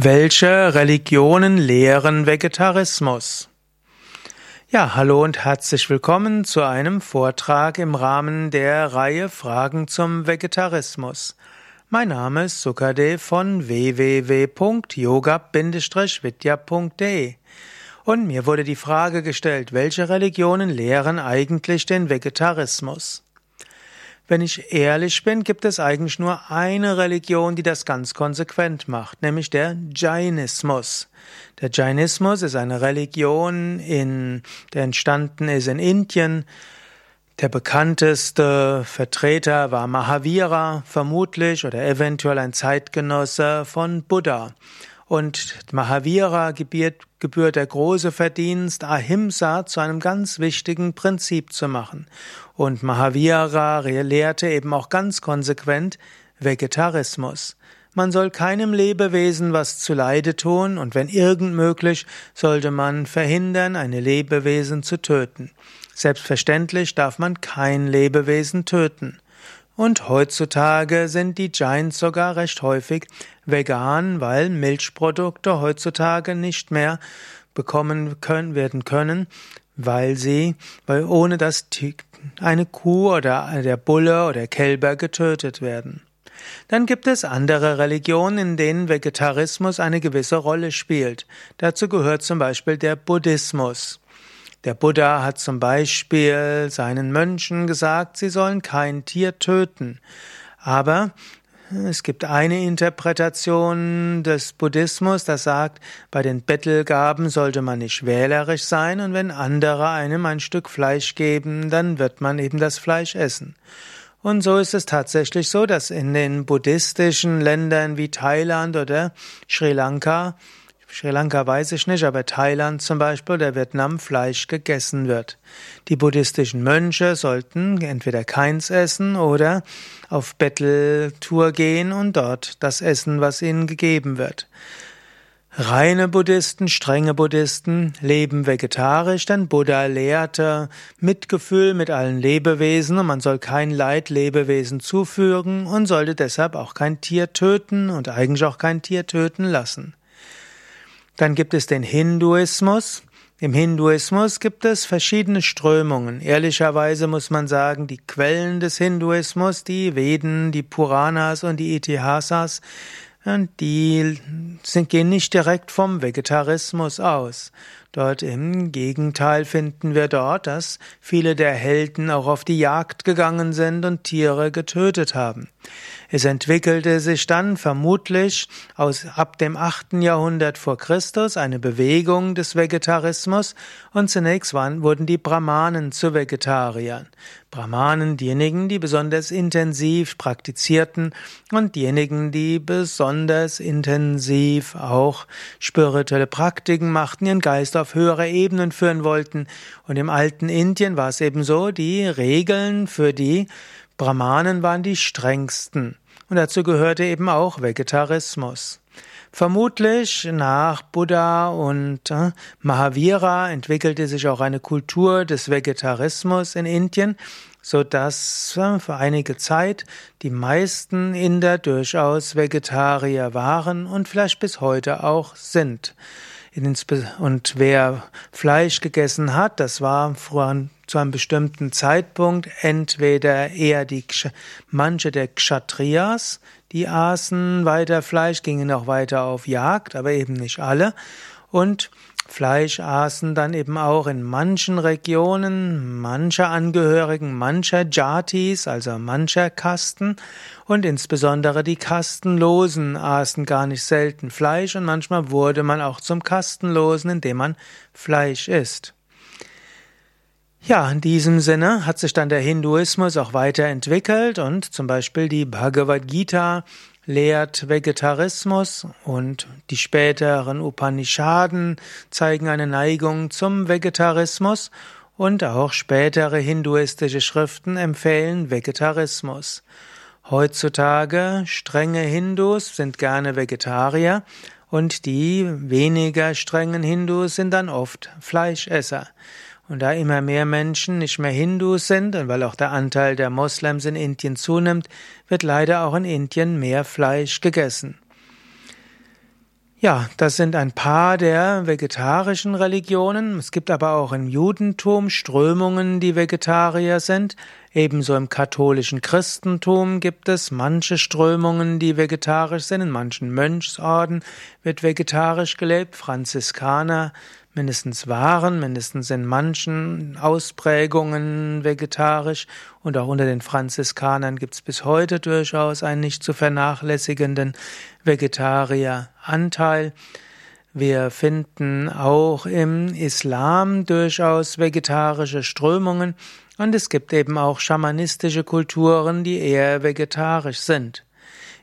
Welche Religionen lehren Vegetarismus? Ja, hallo und herzlich willkommen zu einem Vortrag im Rahmen der Reihe Fragen zum Vegetarismus. Mein Name ist Sukadev von www.yoga-vidya.de und mir wurde die Frage gestellt, welche Religionen lehren eigentlich den Vegetarismus? Wenn ich ehrlich bin, gibt es eigentlich nur eine Religion, die das ganz konsequent macht, nämlich der Jainismus. Der Jainismus ist eine Religion, in, der entstanden ist in Indien. Der bekannteste Vertreter war Mahavira, vermutlich oder eventuell ein Zeitgenosse von Buddha. Und Mahavira gebührt, gebührt der große Verdienst, Ahimsa zu einem ganz wichtigen Prinzip zu machen. Und Mahavira lehrte eben auch ganz konsequent Vegetarismus. Man soll keinem Lebewesen was zu Leide tun und wenn irgend möglich, sollte man verhindern, eine Lebewesen zu töten. Selbstverständlich darf man kein Lebewesen töten. Und heutzutage sind die Giants sogar recht häufig vegan, weil Milchprodukte heutzutage nicht mehr bekommen können, werden können, weil sie, weil ohne dass eine Kuh oder der Bulle oder Kälber getötet werden. Dann gibt es andere Religionen, in denen Vegetarismus eine gewisse Rolle spielt. Dazu gehört zum Beispiel der Buddhismus. Der Buddha hat zum Beispiel seinen Mönchen gesagt, sie sollen kein Tier töten. Aber es gibt eine Interpretation des Buddhismus, das sagt, bei den Bettelgaben sollte man nicht wählerisch sein und wenn andere einem ein Stück Fleisch geben, dann wird man eben das Fleisch essen. Und so ist es tatsächlich so, dass in den buddhistischen Ländern wie Thailand oder Sri Lanka Sri Lanka weiß ich nicht, aber Thailand zum Beispiel oder Vietnam Fleisch gegessen wird. Die buddhistischen Mönche sollten entweder keins essen oder auf Betteltour gehen und dort das essen, was ihnen gegeben wird. Reine Buddhisten, strenge Buddhisten leben vegetarisch, denn Buddha lehrte Mitgefühl mit allen Lebewesen und man soll kein Leid Lebewesen zufügen und sollte deshalb auch kein Tier töten und eigentlich auch kein Tier töten lassen. Dann gibt es den Hinduismus. Im Hinduismus gibt es verschiedene Strömungen. Ehrlicherweise muss man sagen, die Quellen des Hinduismus, die Veden, die Puranas und die Itihasas, die sind, gehen nicht direkt vom Vegetarismus aus. Dort im Gegenteil finden wir dort, dass viele der Helden auch auf die Jagd gegangen sind und Tiere getötet haben. Es entwickelte sich dann vermutlich aus ab dem achten Jahrhundert vor Christus eine Bewegung des Vegetarismus und zunächst waren, wurden die Brahmanen zu Vegetariern. Brahmanen diejenigen, die besonders intensiv praktizierten und diejenigen, die besonders intensiv auch spirituelle Praktiken machten, ihren Geist auf höhere Ebenen führen wollten. Und im alten Indien war es eben so, die Regeln für die Brahmanen waren die strengsten. Und dazu gehörte eben auch Vegetarismus. Vermutlich nach Buddha und äh, Mahavira entwickelte sich auch eine Kultur des Vegetarismus in Indien, so dass äh, für einige Zeit die meisten Inder durchaus Vegetarier waren und vielleicht bis heute auch sind. Und wer Fleisch gegessen hat, das war zu einem bestimmten Zeitpunkt entweder eher die manche der Kshatriyas, die aßen weiter Fleisch, gingen auch weiter auf Jagd, aber eben nicht alle. Und Fleisch aßen dann eben auch in manchen Regionen mancher Angehörigen mancher Jatis, also mancher Kasten, und insbesondere die Kastenlosen aßen gar nicht selten Fleisch und manchmal wurde man auch zum Kastenlosen, indem man Fleisch isst. Ja, in diesem Sinne hat sich dann der Hinduismus auch weiterentwickelt und zum Beispiel die Bhagavad Gita lehrt Vegetarismus und die späteren Upanishaden zeigen eine Neigung zum Vegetarismus und auch spätere hinduistische Schriften empfehlen Vegetarismus. Heutzutage strenge Hindus sind gerne Vegetarier und die weniger strengen Hindus sind dann oft Fleischesser. Und da immer mehr Menschen nicht mehr Hindus sind und weil auch der Anteil der Moslems in Indien zunimmt, wird leider auch in Indien mehr Fleisch gegessen. Ja, das sind ein paar der vegetarischen Religionen. Es gibt aber auch im Judentum Strömungen, die Vegetarier sind. Ebenso im katholischen Christentum gibt es manche Strömungen, die vegetarisch sind. In manchen Mönchsorden wird vegetarisch gelebt. Franziskaner mindestens waren, mindestens in manchen Ausprägungen vegetarisch und auch unter den Franziskanern gibt es bis heute durchaus einen nicht zu vernachlässigenden Vegetarieranteil. Wir finden auch im Islam durchaus vegetarische Strömungen und es gibt eben auch schamanistische Kulturen, die eher vegetarisch sind.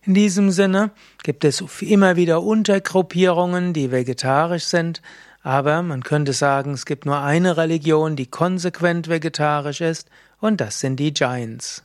In diesem Sinne gibt es immer wieder Untergruppierungen, die vegetarisch sind, aber man könnte sagen, es gibt nur eine Religion, die konsequent vegetarisch ist, und das sind die Giants.